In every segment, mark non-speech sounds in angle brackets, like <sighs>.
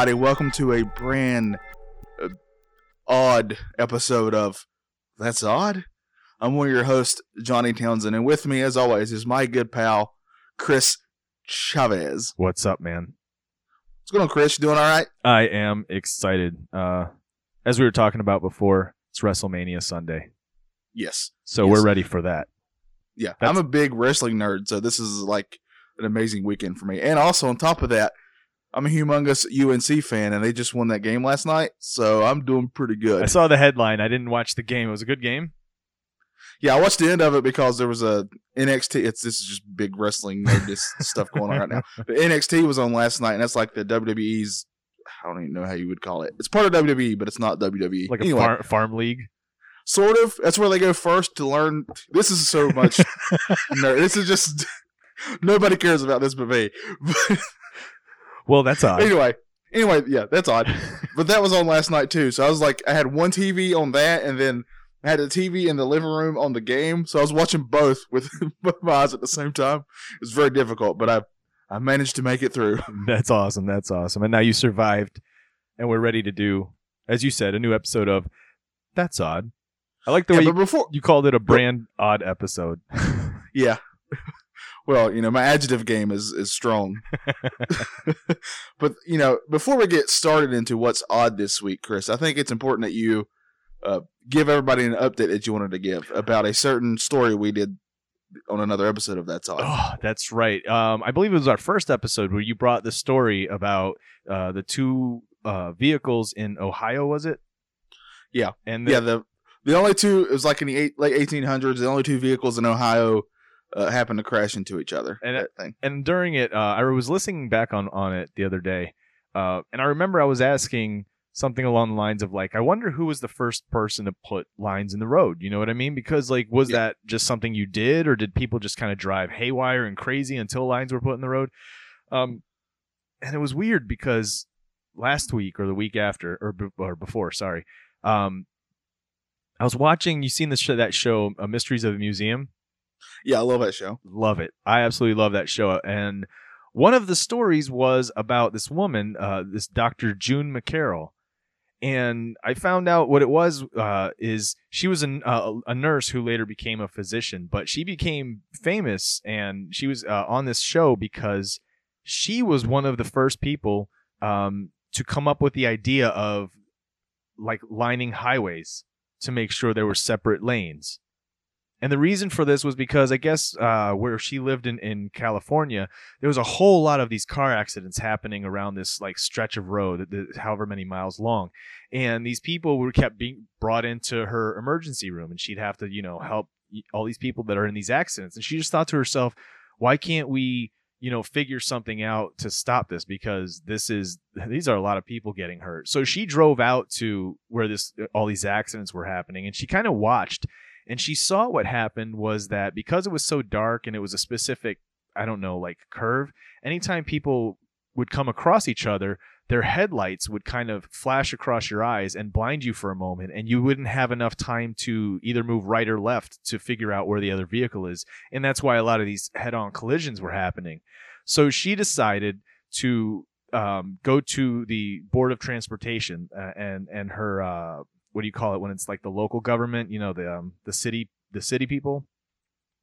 everybody. Welcome to a brand uh, odd episode of That's Odd. I'm one of your hosts, Johnny Townsend, and with me, as always, is my good pal, Chris Chavez. What's up, man? What's going on, Chris? You doing all right? I am excited. Uh, as we were talking about before, it's WrestleMania Sunday, Yes. so Yes. we're ready for that. Yeah. That's- I'm a big wrestling nerd, so this is like an amazing weekend for me. And also, on top of that, I'm a humongous UNC fan, and they just won that game last night, so I'm doing pretty good. I saw the headline. I didn't watch the game. It was a good game. Yeah, I watched the end of it because there was a NXT. It's this is just big wrestling nerdist <laughs> stuff going on right now. But NXT was on last night, and that's like the WWE's. I don't even know how you would call it. It's part of WWE, but it's not WWE. Like a anyway, far- farm league. sort of. That's where they go first to learn. This is so much. <laughs> nerd. This is just nobody cares about this but me. <laughs> Well, that's odd. anyway, anyway, yeah, that's odd. <laughs> But that was on last night too. So I was like, I had one TV on that, and then I had a TV in the living room on the game. So I was watching both with <laughs> both my eyes at the same time. It was very difficult, but I I managed to make it through. <laughs> That's awesome. That's awesome. And now you survived, and we're ready to do, as you said, a new episode of That's Odd. I like the Yeah, way you, before, you called it a brand odd episode. yeah. Well, you know, my adjective game is is strong. <laughs> <laughs> but you know, before we get started into what's odd this week, Chris, I think it's important that you uh, give everybody an update that you wanted to give about a certain story we did on another episode of That's Odd. Oh, that's right. Um, I believe it was our first episode where you brought the story about uh, the two uh, vehicles in Ohio. Was it? Yeah. and the, yeah, the the only two it was like in the eight, late 1800s. The only two vehicles in Ohio uh, happened to crash into each other. And that thing. and during it, uh, I was listening back on on it the other day, uh, and I remember I was asking something along the lines of like, I wonder who was the first person to put lines in the road. You know what I mean? Because like, was Yeah. that just something you did, or did people just kind of drive haywire and crazy until lines were put in the road? Um, and it was weird because last week or the week after or, be- or before, sorry, um, I was watching. You seen show, that show, uh, Mysteries of the Museum? Yeah, I love that show. love it. I absolutely love that show. And one of the stories was about this woman, uh, this Dr. June McCarroll. And I found out what it was uh, is she was an, uh, a nurse who later became a physician, but she became famous and she was uh, on this show because she was one of the first people um, to come up with the idea of like lining highways to make sure there were separate lanes. And the reason for this was because I guess uh, where she lived in, in California, there was a whole lot of these car accidents happening around this like stretch of road, that- however many miles long. And these people were kept being brought into her emergency room, and she'd have to, you know, help all these people that are in these accidents. And she just thought to herself, why can't we, you know, figure something out to stop this? Because this is these are a lot of people getting hurt. So she drove out to where this all these accidents were happening, and she kind of watched and she saw what happened was that because it was so dark and it was a specific i don't know like curve anytime people would come across each other their headlights would kind of flash across your eyes and blind you for a moment and you wouldn't have enough time to either move right or left to figure out where the other vehicle is. And that's why a lot of these head-on collisions were happening. So she decided to um, go to the board of transportation uh, and and her uh, what do you call it when it's like the local government you know the um, the city the city people?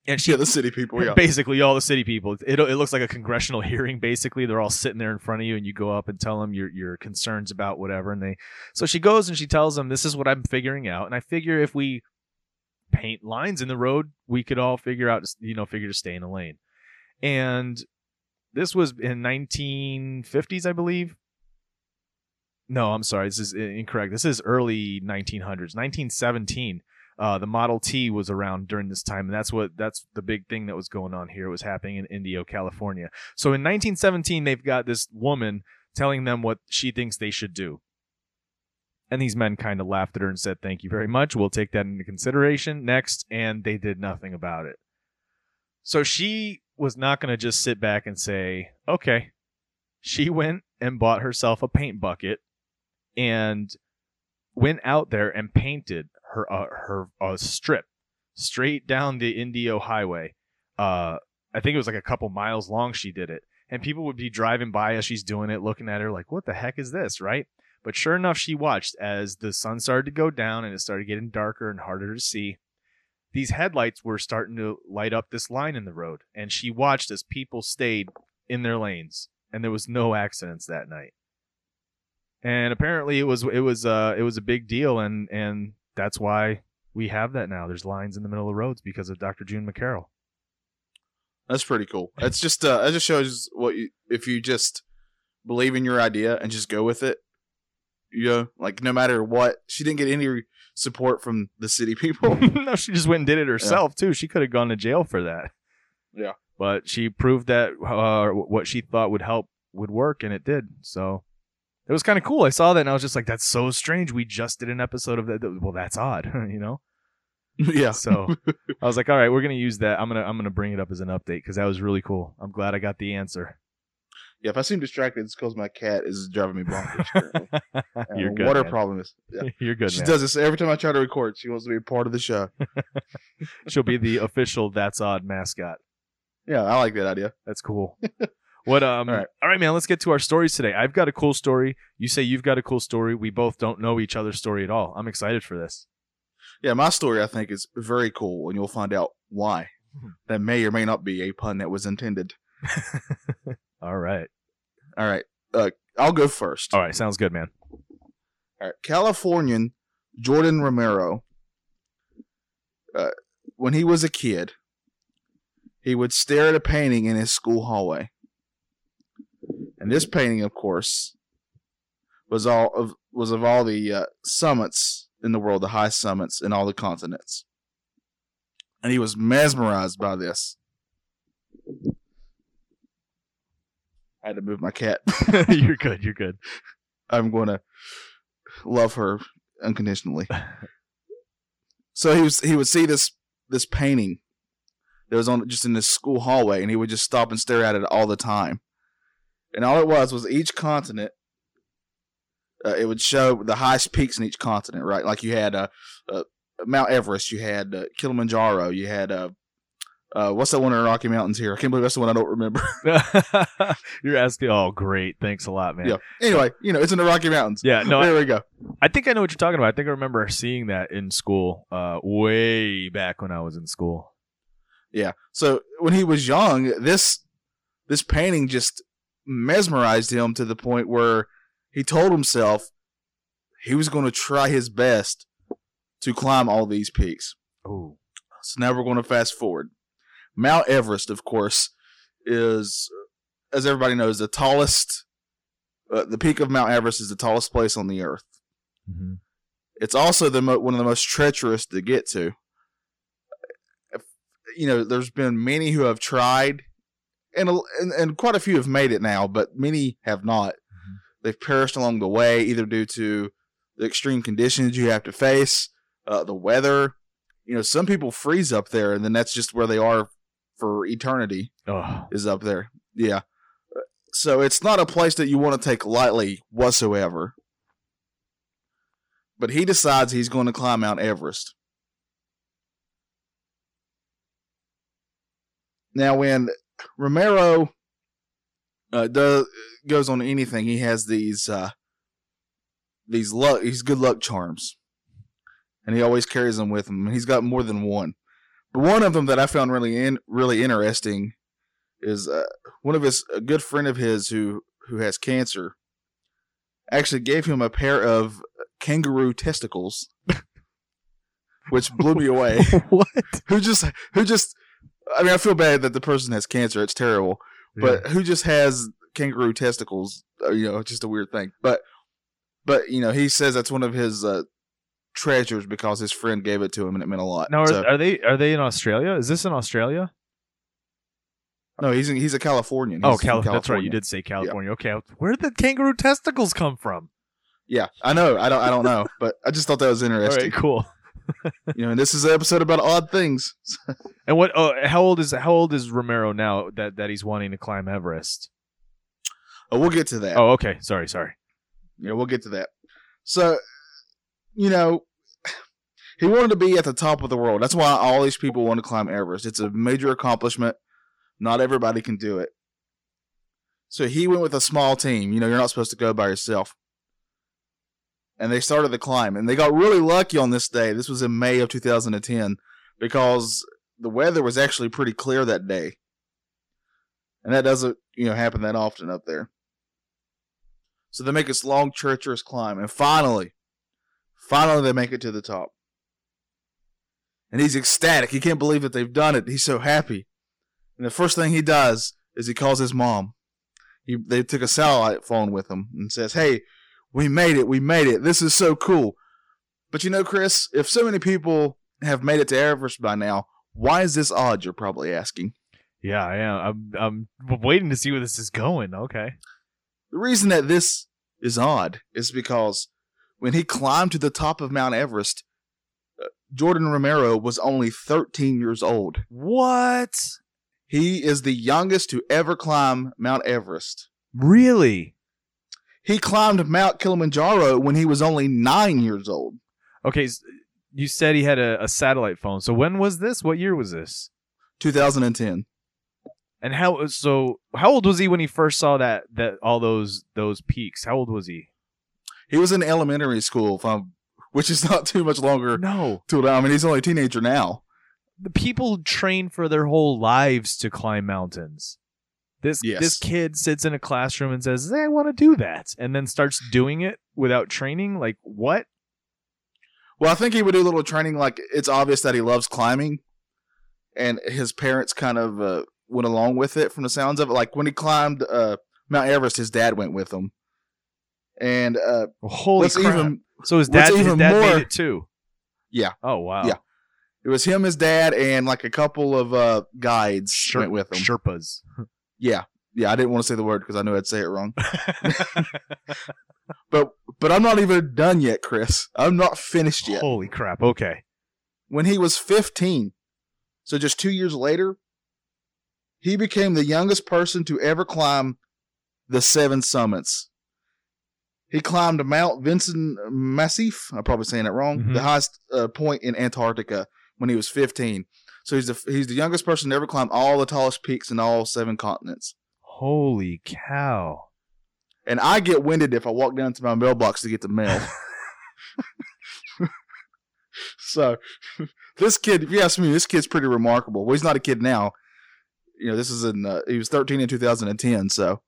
And she Yeah, the city people. Yeah, <laughs> basically all the city people. It, it looks like a congressional <laughs> hearing basically. They're all sitting there in front of you and you go up and tell them your your concerns about whatever and they so she goes and she tells them this is what i'm figuring out and i figure if we paint lines in the road we could all figure out you know figure to stay in a lane. And this was in 1950s i believe no i'm sorry this is incorrect this is early 1900s 1917 uh, the Model T was around during this time, and that's what that's the big thing that was going on here. It was happening in Indio, California. So in 1917, they've got this woman telling them what she thinks they should do, and these men kind of laughed at her and said, "Thank you very much. We'll take that into consideration." Next, and they did nothing about it. So she was not going to just sit back and say, "Okay." She went and bought herself a paint bucket and went out there and painted her uh, her uh, strip straight down the Indio Highway. Uh, I think it was like a couple miles long. She did it, and people would be driving by as she's doing it, looking at her like, "What the heck is this?" Right? But sure enough, she watched as the sun started to go down and it started getting darker and harder to see. These headlights were starting to light up this line in the road, and she watched as people stayed in their lanes, and there was no accidents that night. And apparently, it was it was uh it was a big deal, and and that's why we have that now. There's lines in the middle of the roads because of Dr. June McCarroll. That's pretty cool. It's just uh, it just shows what you if you just believe in your idea and just go with it. You know, like no matter what, she didn't get any support from the city people. <laughs> no, she just went and did it herself too. She could have gone to jail for that. Yeah. But she proved that uh, what she thought would help would work, and it did. So it was kind of cool. I saw that, and I was just like, "That's so strange. We just did an episode of that. Well, that's odd, <laughs> you know." yeah. So <laughs> I was like, "All right, we're gonna use that. I'm gonna I'm gonna bring it up as an update because that was really cool. I'm glad I got the answer." Yeah, if I seem distracted, it's because my cat is driving me bonkers. currently. <laughs> You're good. What her man. problem is? Yeah. You're good. She man. does this every time I try to record. She wants to be a part of the show. She'll be the official That's Odd mascot. Yeah, I like that idea. That's cool. What um All right. all right man, let's get to our stories today. I've got a cool story. You say you've got a cool story. We both don't know each other's story at all. I'm excited for this. Yeah, my story I think is very cool, and you'll find out why. Mhm. That may or may not be a pun that was intended. <laughs> All right. All right, uh, I'll go first. All right, sounds good, man. All right. Californian Jordan Romero, uh, when he was a kid, he would stare at a painting in his school hallway. And this painting, of course, was all of was of all the uh, summits in the world, the high summits in all the continents. And he was mesmerized by this. I had to move my cat. <laughs> you're good. You're good. <laughs> I'm going to love her unconditionally. <laughs> so he was he would see this this painting that was on just in this school hallway, and he would just stop and stare at it all the time. And all it was was each continent. Uh, it would show the highest peaks in each continent, right? Like you had uh, uh, Mount Everest, you had uh, Kilimanjaro, you had uh, uh, what's that one in the Rocky Mountains here? I can't believe that's the one I don't remember. <laughs> <laughs> you're asking. Oh, great. Thanks a lot, man. yeah. Anyway, you know it's in the Rocky Mountains. Yeah, no, there we go. I think I know what you're talking about. I think I remember seeing that in school, uh, way back when I was in school. Yeah. So when he was young, this this painting just mesmerized him to the point where he told himself he was going to try his best to climb all these peaks. Oh, So now we're going to fast forward. Mount Everest, of course, is as everybody knows the tallest. Uh, the peak of Mount Everest is the tallest place on the earth. mm-hmm. It's also the mo- one of the most treacherous to get to. If- You know, there's been many who have tried, and and, and quite a few have made it now, but many have not. They've perished along the way, either due to the extreme conditions you have to face, uh, the weather. You know, some people freeze up there, and then that's just where they are for eternity. oh, Is up there, yeah. So it's not a place that you want to take lightly whatsoever but he decides he's going to climb Mount Everest. Now, when Romero uh, does goes on anything, he has these uh, these luck, these good luck charms, and he always carries them with him. He's got more than one, but one of them that I found really in, really interesting is uh, one of his a good friend of his who who has cancer actually gave him a pair of kangaroo testicles, <laughs> which blew me away. <laughs> what? who just who just I mean I feel bad that the person has cancer. It's terrible, but who just has kangaroo testicles? Uh, You know, just a weird thing. But but you know he says that's one of his uh, treasures because his friend gave it to him and it meant a lot. now are, So- are they are they in Australia? Is this in Australia? no, he's in, he's a Californian. oh, He's from Cal- that's right. You did say California. Okay, where did the kangaroo testicles come from? Yeah, I know. I don't. I don't know, but I just thought that was <laughs> interesting. right, cool. You know, and this is an episode about odd things. <laughs> And what? Oh, how old is how old is Romero now that that he's wanting to climb Everest? Oh, we'll get to that. Oh, okay. Sorry, sorry. Yeah, we'll get to that. So, you know, <sighs> he wanted to be at the top of the world. That's why all these people want to climb Everest. It's a major accomplishment. Not everybody can do it. So he went with a small team. You know, you're not supposed to go by yourself. And they started the climb, and they got really lucky on this day. This was in May of 2010 because the weather was actually pretty clear that day. And that doesn't, you know, happen that often up there. So they make this long, treacherous climb, and finally, finally they make it to the top. And he's ecstatic. He can't believe that they've done it. He's so happy. And the first thing he does is he calls his mom. He, they took a satellite phone with him and says, Hey, we made it. We made it. This is so cool. But you know, Chris, if so many people have made it to Everest by now, why is this odd? You're probably asking. Yeah, I am. I'm I'm waiting to see where this is going. Okay. The reason that this is odd is because when he climbed to the top of Mount Everest, uh, Jordan Romero was only 13 years old. What? He is the youngest to ever climb Mount Everest. Really? He climbed Mount Kilimanjaro when he was only nine years old. Okay, you said he had a, a satellite phone. So when was this? What year was this? 2010. And how? So how old was he when he first saw that that all those those peaks? How old was he? He was in elementary school, which is <laughs> not too much longer No, now. I mean, he's only a teenager now. the people train for their whole lives to climb mountains. This Yes. this kid sits in a classroom and says, "Hey, "I want to do that," and then starts doing it without training. Like what? Well, I think he would do a little training. Like it's obvious that he loves climbing, and his parents kind of uh, went along with it from the sounds of it. Like when he climbed uh, Mount Everest, his dad went with him, and uh, Holy crap! even so his dad, his even dad more- made it too. Yeah. Oh wow. Yeah. it was him, his dad, and like a couple of uh, guides Sher- went with him. Sherpas. <laughs> Yeah, yeah. I didn't want to say the word because I knew I'd say it wrong. <laughs> But but I'm not even done yet, Chris. I'm not finished yet. Holy crap! Okay. when he was 15, so just two years later, he became the youngest person to ever climb the seven summits. He climbed Mount Vincent Massif. I'm probably saying it wrong. Mhm. The highest uh, point in Antarctica when he was 15. So he's the he's the youngest person to ever climb all the tallest peaks in all seven continents. Holy cow! And I get winded if I walk down to my mailbox to get the mail. <laughs> <laughs> so this kid, if you ask me, this kid's pretty remarkable. Well, he's not a kid now. You know, this is in uh, he was 13 in 2010, so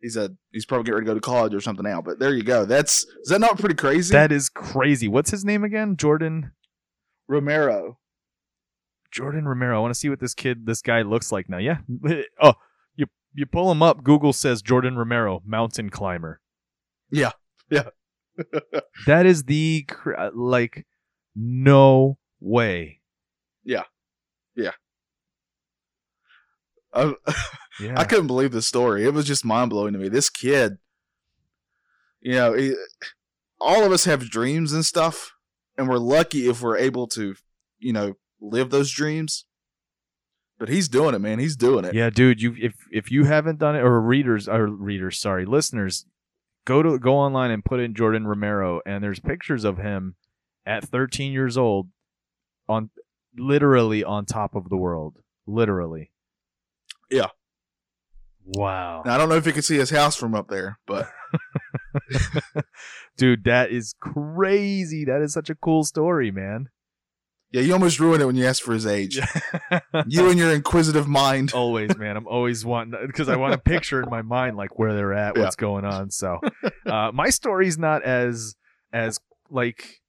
he's a he's probably getting ready to go to college or something now. But there you go. That's is that not pretty crazy? That is crazy. What's his name again? Jordan. Romero. Jordan Romero. I want to see what this kid, this guy looks like now. Yeah. <laughs> Oh, you you pull him up. Google says Jordan Romero, mountain climber. Yeah. Yeah. <laughs> That is the cr- uh, like no way. I, Yeah. Yeah. I <laughs> couldn't believe the story. It was just mind blowing to me. This kid, you know, he, all of us have dreams and stuff, and we're lucky if we're able to, you know, live those dreams. But he's doing it, man. He's doing it. Yeah, dude, you if if you haven't done it or readers or readers, sorry, listeners, go to go online and put in Jordan Romero and there's pictures of him at 13 years old on literally on top of the world. Literally. Yeah. Wow. Now, I don't know if you can see his house from up there, but <laughs> <laughs> Dude, that is crazy. That is such a cool story, man. Yeah, you almost ruined it when you asked for his age. you and your inquisitive mind. <laughs> always man i'm always wanting because i want a picture in my mind like where they're at Yeah. what's going on so <laughs> uh my story's not as as like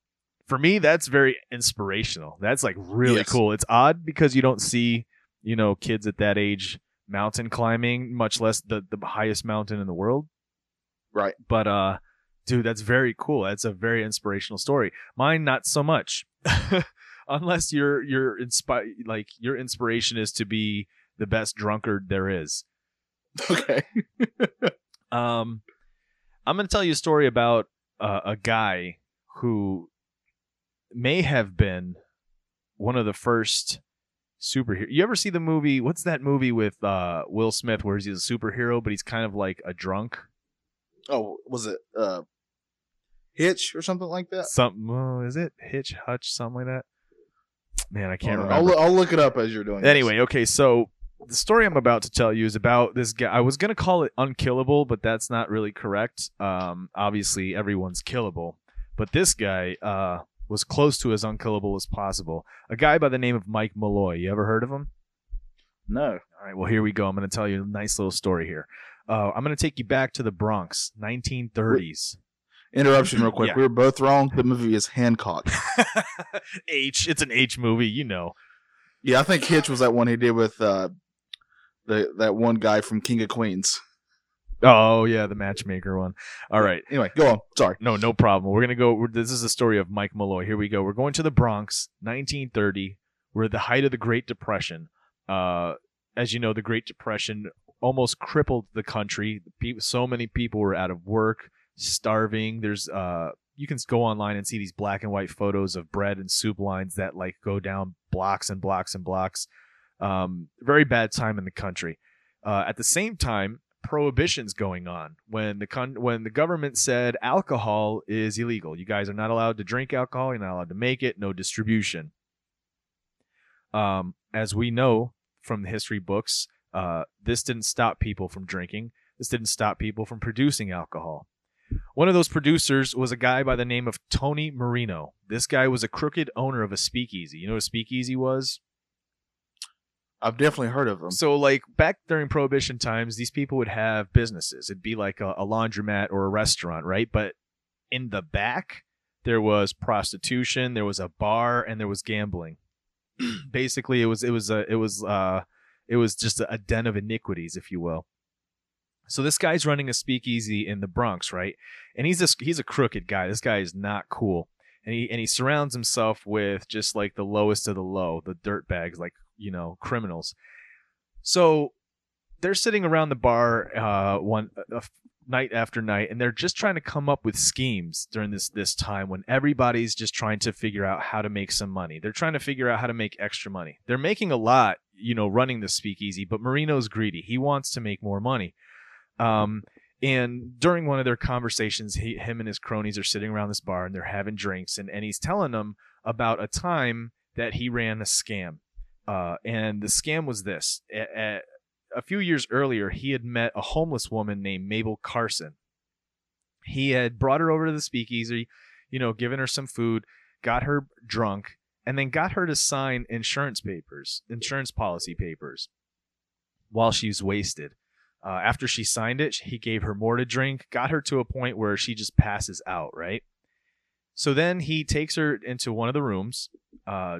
for me that's very inspirational that's like really Yes. cool it's odd because you don't see you know kids at that age mountain climbing much less the the highest mountain in the world Right. but uh dude that's very cool that's a very inspirational story mine not so much <laughs> unless you're you're inspired like your inspiration is to be the best drunkard there is Okay. <laughs> um i'm going to tell you a story about uh, a guy who may have been one of the first superhero you ever see the movie what's that movie with uh will smith where he's a superhero but he's kind of like a drunk Oh, was it uh, Hitch or something like that? something oh, is it hitch hutch something like that man i can't Hold on. remember I'll, I'll look it up as you're doing. this. Anyway, okay, so the story I'm about to tell you is about this guy. I was gonna call it unkillable, but that's not really correct. Um, obviously, everyone's killable, but this guy uh, was close to as unkillable as possible. A guy by the name of Mike Malloy. You ever heard of him? No. All right, well, here we go. I'm going to tell you a nice little story here. Uh, I'm going to take you back to the Bronx, 1930s. Interruption, real quick. Yeah. We were both wrong. The movie is Hancock. <laughs> H. It's an H movie, you know. Yeah, I think Hitch was that one he did with uh, the that one guy from King of Queens. Oh yeah, the matchmaker one. All right. Anyway, go on. Sorry. No, no problem. We're gonna go. we're- This is the story of Mike Malloy. Here we go. We're going to the Bronx, 1930. We're at the height of the Great Depression. Uh, as you know, the Great Depression almost crippled the country. So many people were out of work, starving. There's uh, you can go online and see these black and white photos of bread and soup lines that like go down blocks and blocks and blocks. Um, very bad time in the country. Uh, at the same time, prohibitions going on when the con- when the government said alcohol is illegal. You guys are not allowed to drink alcohol. You're not allowed to make it. No distribution. Um, as we know from the history books, uh, this didn't stop people from drinking. This didn't stop people from producing alcohol. One of those producers was a guy by the name of Tony Marino. This guy was a crooked owner of a speakeasy. You know what a speakeasy was? I've definitely heard of them. So, like back during Prohibition times, these people would have businesses. It'd be like a, a laundromat or a restaurant, right? But in the back, there was prostitution, there was a bar, and there was gambling. <clears throat> Basically, it was it was a it was uh it was just a, a den of iniquities, if you will. So this guy's running a speakeasy in the Bronx, right? And he's a he's a crooked guy. This guy is not cool, and he and he surrounds himself with just like the lowest of the low, the dirt bags, like you know criminals. So they're sitting around the bar uh, one night after night, and they're just trying to come up with schemes during this this time when everybody's just trying to figure out how to make some money. They're trying to figure out how to make extra money. They're making a lot, you know, running the speakeasy, but Marino's greedy. He wants to make more money. Um, and during one of their conversations, he, him and his cronies are sitting around this bar and they're having drinks, and, and he's telling them about a time that he ran a scam. Uh, and the scam was this: a, few years earlier, he had met a homeless woman named Mabel Carson. He had brought her over to the speakeasy, you know, given her some food, got her drunk, and then got her to sign insurance papers, insurance policy papers, while she was wasted. Uh, after she signed it, he gave her more to drink, got her to a point where she just passes out, right? So then he takes her into one of the rooms, uh,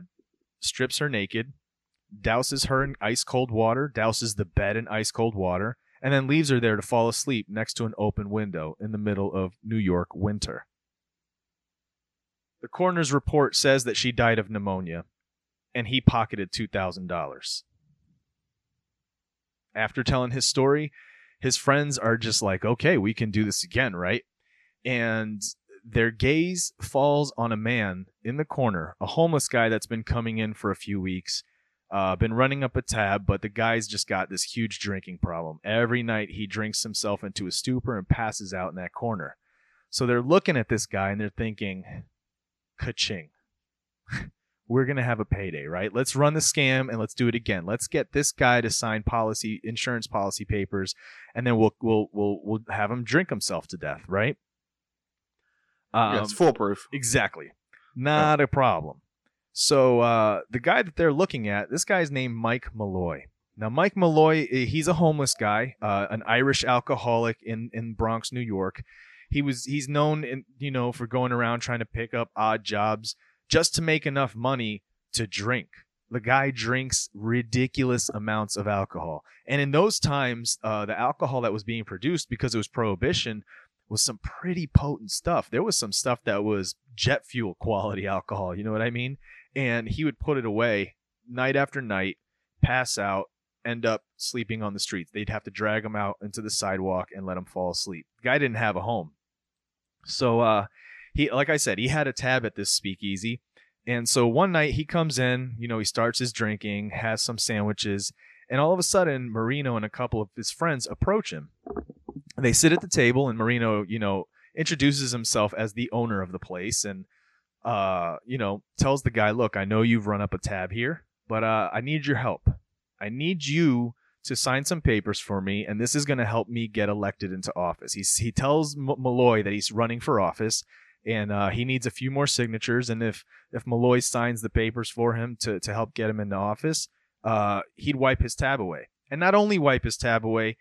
strips her naked, douses her in ice cold water, douses the bed in ice cold water, and then leaves her there to fall asleep next to an open window in the middle of New York winter. The coroner's report says that she died of pneumonia, and he pocketed $2,000 after telling his story, his friends are just like, okay, we can do this again, right? And their gaze falls on a man in the corner, a homeless guy that's been coming in for a few weeks, uh, been running up a tab, but the guy's just got this huge drinking problem. Every night he drinks himself into a stupor and passes out in that corner. So they're looking at this guy and they're thinking, ka-ching. <laughs> we're going to have a payday, right? Let's run the scam and let's do it again. Let's get this guy to sign policy insurance policy papers and then we'll we'll we'll we'll have him drink himself to death, right? Um, yeah, it's foolproof. Exactly. Not a problem. So uh, the guy that they're looking at, this guy's named Mike Malloy. Now, Mike Malloy, eh, he's a homeless guy, uh, an Irish alcoholic in in Bronx, New York. He was he's known, in, you know, for going around trying to pick up odd jobs just to make enough money to drink. The guy drinks ridiculous amounts of alcohol, and in those times, uh, the alcohol that was being produced because it was prohibition was some pretty potent stuff. There was some stuff that was jet fuel quality <laughs> alcohol. You know what I mean? And he would put it away night after night, pass out, end up sleeping on the streets. They'd have to drag him out into the sidewalk and let him fall asleep. The guy didn't have a home. So uh he like I said, he had a tab at this speakeasy. And so one night he comes in, you know, he starts his drinking, has some sandwiches, and all of a sudden Marino and a couple of his friends approach him. They sit at the table and Marino, you know, introduces himself as the owner of the place and uh, you know, tells the guy, "Look, I know you've run up a tab here, but uh I need your help." I need you to sign some papers for me, and this is going to help me get elected into office. He's, he tells M- Malloy that he's running for office, and uh, he needs a few more signatures. And if if Malloy signs the papers for him to to help get him into office, uh, he'd wipe his tab away. And not only wipe his tab away,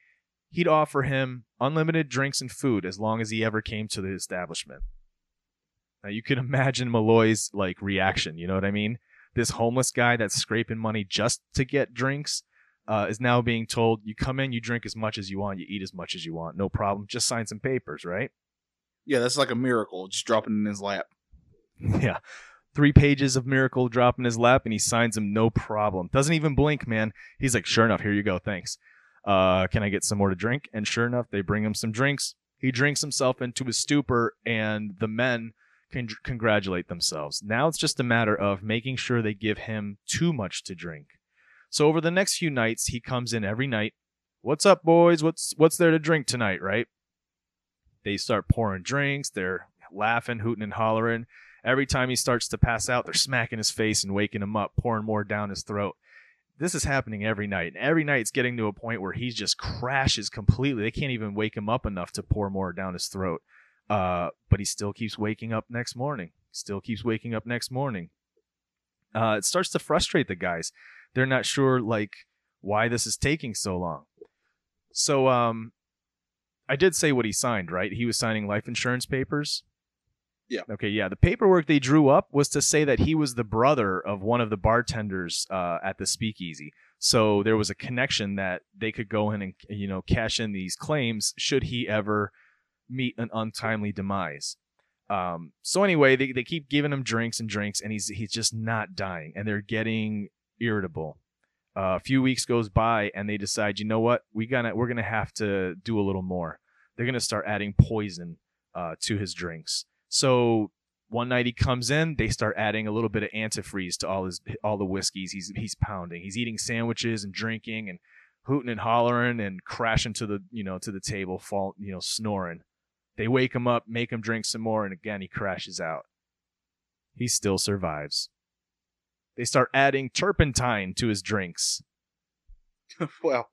he'd offer him unlimited drinks and food as long as he ever came to the establishment. Now you can <laughs> imagine Malloy's like reaction. You know what I mean? This homeless guy that's scraping money just to get drinks uh, is now being told, "You come in, you drink as much as you want, you eat as much as you want, no problem. Just sign some papers, right?" Yeah, that's like a miracle, just dropping in his lap. <laughs> yeah. Three pages of miracle drop in his lap and he signs them no problem. Doesn't even blink, man. He's like, sure enough, here you go, thanks. Uh, can I get some more to drink? And sure enough, they bring him some drinks. He drinks himself into a stupor, and the men can congratulate themselves. Now it's just a matter of making sure they give him too much to drink. So over the next few nights, he comes in every night. What's up, boys? What's what's there to drink tonight, right? They start pouring drinks. They're laughing, hooting, and hollering. Every time he starts to pass out, they're smacking his face and waking him up, pouring more down his throat. This is happening every night. And every night it's getting to a point where he just crashes completely. They can't even wake him up enough to pour more down his throat. Uh, but he still keeps waking up next morning. Still keeps waking up next morning. Uh, it starts to frustrate the guys. They're not sure like why this is taking so long. So um, I did say what he signed, right? He was signing life insurance papers. Yeah. Okay. Yeah. The paperwork they drew up was to say that he was the brother of one of the bartenders uh, at the Speakeasy. So there was a connection that they could go in and you know cash in these claims should he ever meet an untimely demise. Um, so anyway, they, they keep giving him drinks and drinks, and he's he's just not dying, and they're getting irritable. A few weeks goes by and they decide, you know what, we gonna we're gonna have to do a little more. They're gonna start adding poison uh, to his drinks. So one night he comes in, they start adding a little bit of antifreeze to all his all the whiskeys he's he's pounding. He's eating sandwiches and drinking and hooting and hollering and crashing to the you know to the table, fall you know snoring. They wake him up, make him drink some more, and again he crashes out. He still survives. They start adding turpentine to his drinks. <laughs> well,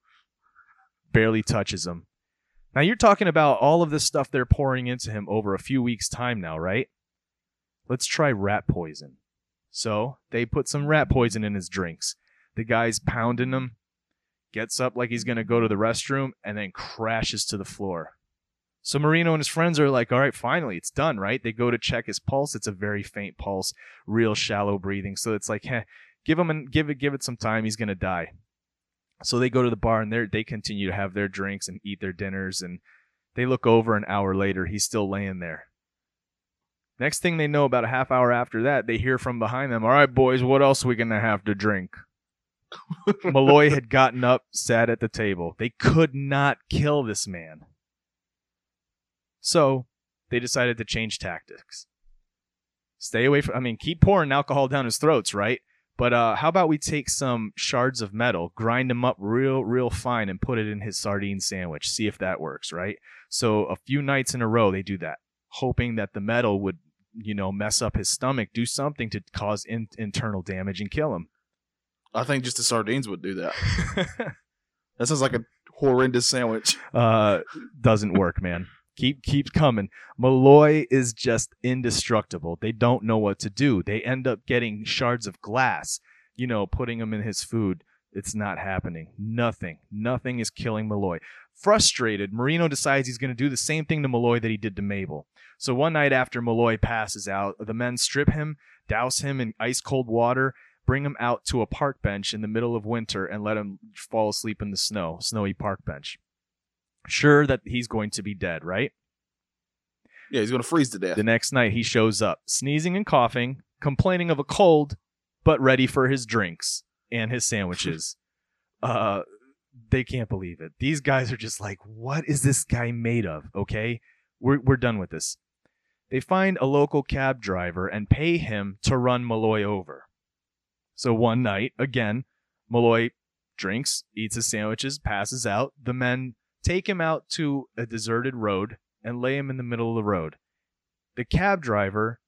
barely touches him. Now you're talking about all of this stuff they're pouring into him over a few weeks' time now, right? Let's try rat poison. So they put some rat poison in his drinks. The guy's pounding him, gets up like he's gonna go to the restroom, and then crashes to the floor. So Marino and his friends are like, all right, finally, it's done, right? They go to check his pulse. It's a very faint pulse, real shallow breathing. So it's like, heh, give him and give it, give it some time. He's gonna die. So they go to the bar and they they continue to have their drinks and eat their dinners. And they look over an hour later, he's still laying there. Next thing they know, about a half hour after that, they hear from behind them, all right, boys, what else are we gonna have to drink? <laughs> Malloy had gotten up, sat at the table. They could not kill this man. So they decided to change tactics. Stay away from, I mean, keep pouring alcohol down his throats, right? But uh, how about we take some shards of metal, grind them up real, real fine, and put it in his sardine sandwich? See if that works, right? So a few nights in a row, they do that, hoping that the metal would, you know, mess up his stomach, do something to cause in- internal damage and kill him. I think just the sardines would do that. <laughs> that sounds like a horrendous sandwich. Uh, doesn't work, man. Keep keep coming. Malloy is just indestructible. They don't know what to do. They end up getting shards of glass, you know, putting them in his food. It's not happening. Nothing. Nothing is killing Malloy. Frustrated, Marino decides he's going to do the same thing to Malloy that he did to Mabel. So one night after Malloy passes out, the men strip him, douse him in ice cold water, bring him out to a park bench in the middle of winter, and let him fall asleep in the snow, snowy park bench sure that he's going to be dead, right? Yeah, he's going to freeze to death. The next night, he shows up, sneezing and coughing, complaining of a cold, but ready for his drinks and his sandwiches. <laughs> uh, they can't believe it. These guys are just like, what is this guy made of? Okay, we're we're done with this. They find a local cab driver and pay him to run Malloy over. So one night, again, Malloy drinks, eats his sandwiches, passes out. The men take him out to a deserted road and lay him in the middle of the road. The cab driver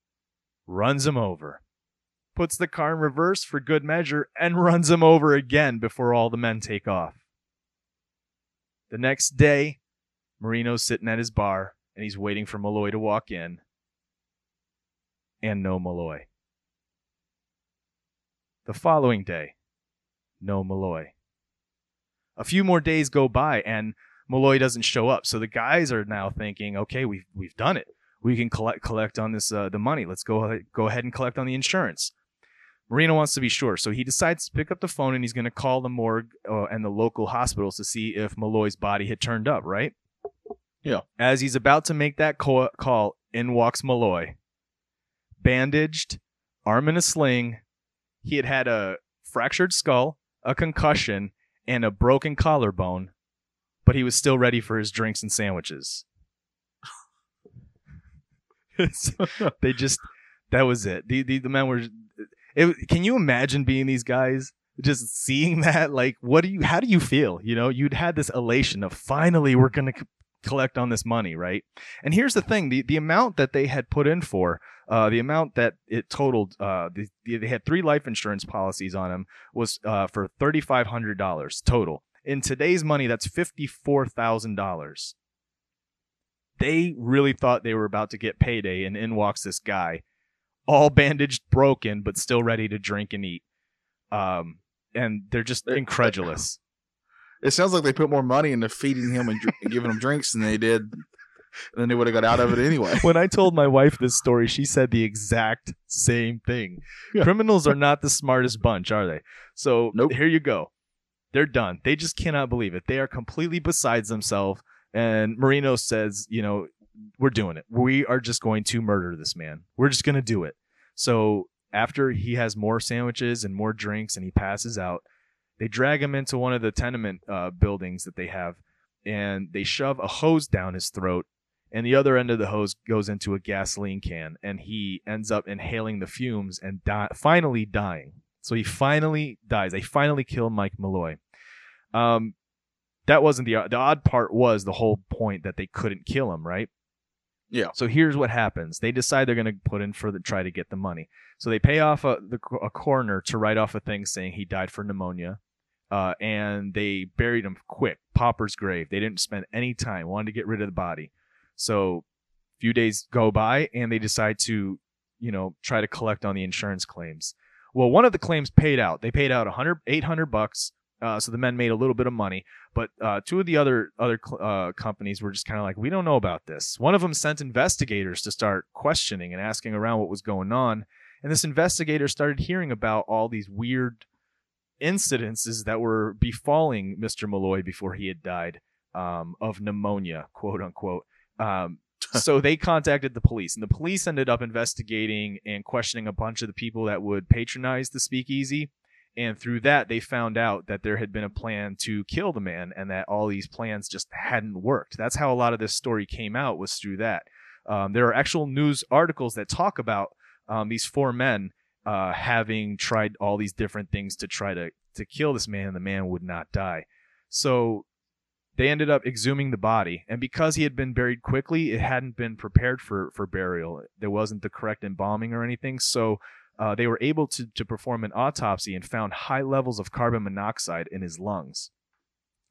runs him over. puts the car in reverse for good measure, and <laughs> runs him over again before all the men take off. The next day, Marino's sitting at his bar and he's waiting for Malloy to walk in. And no Malloy. The following day, no Malloy. A few more days go by and Malloy doesn't show up. So the guys are now thinking, okay, we've we've done it. We can collect collect on this uh, the money. Let's go go ahead and collect on the insurance. Marino wants to be sure, so he decides to pick up the phone and he's going to call the morgue uh, and the local hospitals to see if Malloy's body had turned up. Right? Yeah. As he's about to make that call, call in walks Malloy, bandaged, arm in a sling. He had had a fractured skull, a concussion, and a broken collarbone, but he was still ready for his drinks and sandwiches. <laughs> they just that was it. The the, the men were. It, can you imagine being these guys? Just seeing that, like, what do you? How do you feel? You know, you'd had this elation of finally we're gonna collect on this money, right? And here's the thing: the the amount that they had put in for, uh, the amount that it totaled, uh, the, they had three life insurance policies on them was uh, for thirty five hundred dollars total. In today's money, that's fifty four thousand dollars they really thought they were about to get payday, and in walks this guy, all <laughs> bandaged, broken, but still ready to drink and eat. Um, and they're just incredulous. <laughs> It sounds like they put more money into feeding him and, dr- and giving him drinks than they did. and Then they would have got out of it anyway. when I told my wife this <laughs> story, she said the exact same thing. Yeah. Criminals are not the smartest bunch, are they? So Nope. here you go. They're done. They just cannot believe it. They are completely besides themselves. And Marino says, you know, we're doing it. We are just going to murder this man. We're just going to do it. So after he has more sandwiches and more drinks and he passes out, they drag him into one of the tenement uh, buildings that they have and they shove a hose down his throat and the other end of the hose goes into a gasoline can and he ends up inhaling the fumes and di- finally dying so he finally dies they finally kill mike malloy um, that wasn't the the odd part was the whole point that they couldn't kill him right Yeah. so here's what happens they decide they're going to put in for the try to get the money so they pay off a, the, a coroner to write off a thing saying he died for pneumonia uh, and they buried him quick pauper's grave they didn't spend any time wanted to get rid of the body so a few days go by and they decide to, you know, try to collect on the insurance claims. Well, one of the claims paid out. They paid out 100 800 bucks. Uh, so the men made a little bit of money, but uh, two of the other other uh, companies were just kind of like, we don't know about this. One of them sent investigators to start questioning and asking around what was going on, and this investigator started hearing about all these weird incidences that were befalling Mr. Malloy before he had died um, of pneumonia, quote unquote. Um, <laughs> so they contacted the police, and the police ended up investigating and questioning a bunch of the people that would patronize the speakeasy. And through that, they found out that there had been a plan to kill the man, and that all these plans just hadn't worked. That's how a lot of this story came out was through that. Um, there are actual news articles that talk about um, these four men uh, having tried all these different things to try to to kill this man, and the man would not die. So they ended up exhuming the body and because he had been buried quickly it hadn't been prepared for for burial there wasn't the correct embalming or anything so uh, they were able to, to perform an autopsy and found high levels of carbon monoxide in his lungs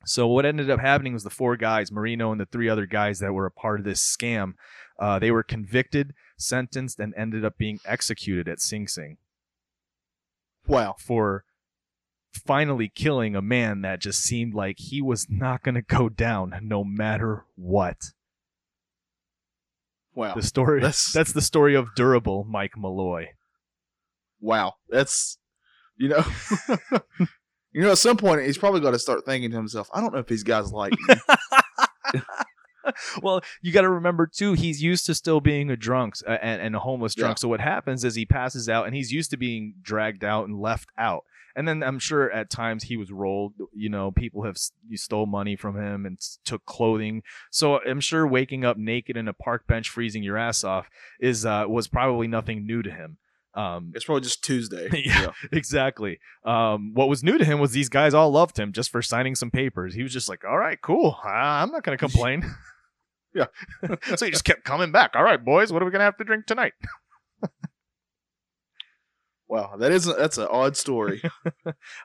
so what ended up happening was the four guys marino and the three other guys that were a part of this scam uh, they were convicted sentenced and ended up being executed at sing sing Wow. for finally killing a man that just seemed like he was not going to go down no matter what. Wow. The story That's- that's the story of durable Mike Malloy. Wow. That's you know <laughs> You know, at some point he's probably got to start thinking to himself, I don't know if these guys like me. <laughs> well, you got to remember too, he's used to still being a drunk uh, and, and a homeless drunk. Yeah. So what happens is he passes out, and he's used to being dragged out and left out. And then I'm sure at times he was rolled. You know, people have you stole money from him and took clothing. So I'm sure waking up naked in a park bench, freezing your ass off, is uh, was probably nothing new to him. Um, It's probably just Tuesday. <laughs> Yeah. exactly. Um, what was new to him was these guys all loved him just for signing some papers. He was just like, "All right, cool. I'm not going <laughs> to complain." <laughs> Yeah. so he just kept coming back. All right, boys, what are we going to have to drink tonight? Wow, that is that's an odd story.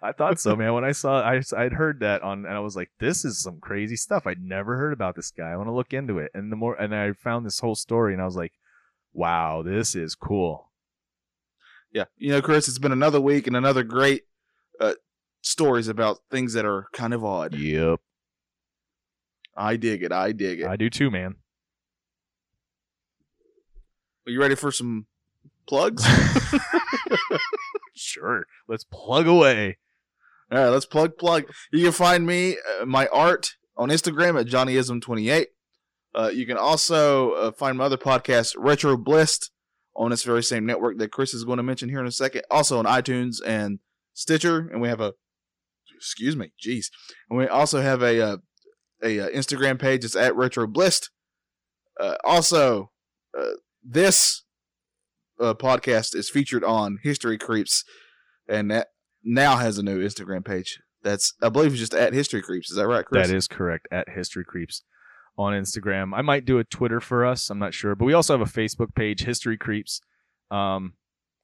I thought so, man. When I saw, I I'd heard that on, and I was like, "This is some crazy stuff." I'd never heard about this guy. I want to look into it. And the more, and I found this whole story, and I was like, "Wow, this is cool." Yeah, you know, Chris, it's been another week and another great uh, stories about things that are kind of odd. Yep, I dig it. I dig it. I do too, man. Are you ready for some plugs? <laughs> Sure, let's plug away. All right, let's plug plug. You can find me uh, my art on Instagram at johnnyism28. Uh, you can also uh, find my other podcast, Retro Blist, on this very same network that Chris is going to mention here in a second. Also on iTunes and Stitcher, and we have a excuse me, jeez, and we also have a uh, a uh, Instagram page. It's at Retro Blist. Uh, also, uh, this uh, podcast is featured on History Creeps, and that now has a new Instagram page. That's I believe it's just at History Creeps. Is that right, Chris? That is correct. At History Creeps on Instagram. I might do a Twitter for us. I'm not sure, but we also have a Facebook page, History Creeps. Um,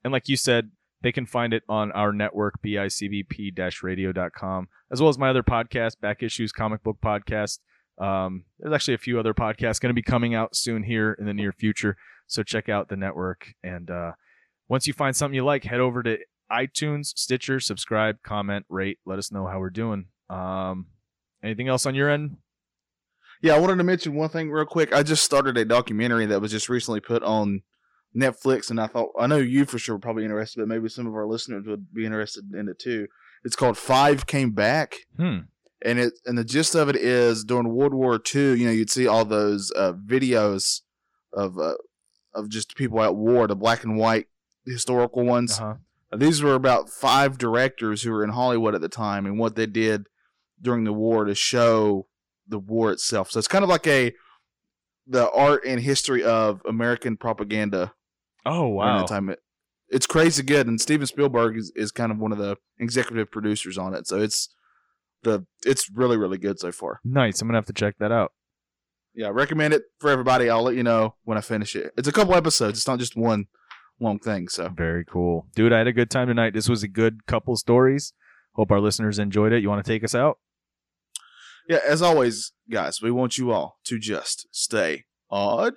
and like you said, they can find it on our network, bicbp-radio.com, as well as my other podcast, Back Issues Comic Book Podcast. Um, there's actually a few other podcasts going to be coming out soon here in the near future. So check out the network. And uh, once you find something you like, head over to iTunes, Stitcher, subscribe, comment, rate. Let us know how we're doing. Um, anything else on your end? Yeah, I wanted to mention one thing real quick. I just started a documentary that was just recently put on Netflix, and I thought I know you for sure were probably interested, but maybe some of our listeners would be interested in it too. It's called Five Came Back, Hmm. and it and the gist of it is during World War II, you know, you'd see all those uh, videos of uh, of just people at war, the black and white historical ones. Uh-huh. These were about five directors who were in Hollywood at the time and what they did during the war to show the war itself. So it's kind of like a the art and history of American propaganda Oh, wow. time. It, it's crazy good, and Steven Spielberg is, is kind of one of the executive producers on it. So it's the it's really really good so far. Nice. I'm going to have to check that out. Yeah, I recommend it for everybody. I'll let you know when I finish it. It's a couple episodes. It's not just one long thing. So Very cool. Dude, I had a good time tonight. This was a good couple stories. Hope our listeners enjoyed it. You want to take us out? Yeah, as always, guys, we want you all to just stay odd.